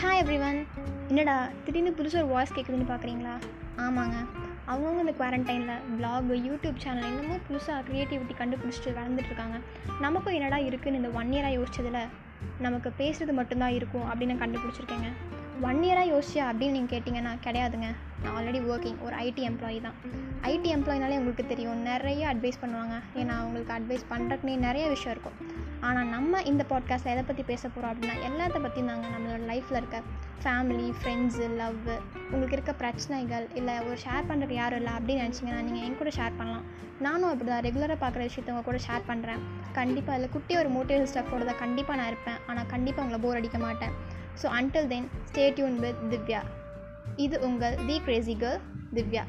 Hi everyone என்னடா திடீர்னு புதுசாக ஒரு வாய்ஸ் கேட்குதுன்னு பார்க்குறீங்களா ஆமாங்க. அவங்கவுங்க இந்த குவாரண்டைனில் பிளாக் யூடியூப் சேனல் இன்னமும் புதுசாக க்ரியேட்டிவிட்டி கண்டுபிடிச்சிட்டு வளர்ந்துட்டுருக்காங்க நமக்கும் என்னடா இருக்குதுன்னு இந்த ஒன் இயராக யோசிச்சதில் நமக்கு பேசுகிறது மட்டும்தான் இருக்கும் அப்படின்னு கண்டுபிடிச்சிருக்கேங்க. ஒன் இயராக யோசிச்சியா அப்படின்னு நீங்கள் கேட்டிங்கன்னா கிடையாதுங்க. நான் ஆல்ரெடி ஒர்க்கிங் ஒரு ஐடி எம்ப்ளாயி தான். ஐடி எம்ப்ளாயினாலே உங்களுக்கு தெரியும். நிறைய அட்வைஸ் பண்ணுவாங்க. ஏன்னா அவங்களுக்கு அட்வைஸ் பண்ணுறக்குனே நிறைய விஷயம் இருக்கும். ஆனால் நம்ம இந்த பாட்காஸ்ட்டில் எதை பற்றி பேச போகிறோம் அப்படின்னா எல்லாத்த பற்றி தாங்க நம்மளோட லைஃப்பில் இருக்க ஃபேமிலி ஃப்ரெண்ட்ஸு லவ் உங்களுக்கு இருக்க பிரச்சனைகள் இல்லை ஒரு ஷேர் பண்ணுறதுக்கு யாரும் இல்லை அப்படின்னு நினச்சிங்கன்னா நீங்கள் என் கூட ஷேர் பண்ணலாம். நானும் அப்படி தான் ரெகுலராக பார்க்குற விஷயத்த உங்கள் கூட ஷேர் பண்ணுறேன் கண்டிப்பாக அதில் குட்டி ஒரு மோட்டிவேஷன் ஸ்டஃப்போட தான் கண்டிப்பாக நான் இருப்பேன். ஆனால் கண்டிப்பாக உங்களை போர் அடிக்க மாட்டேன். so until then stay tuned with Divya இது உங்கள் தி கிரேசி கேர்ள் திவ்யா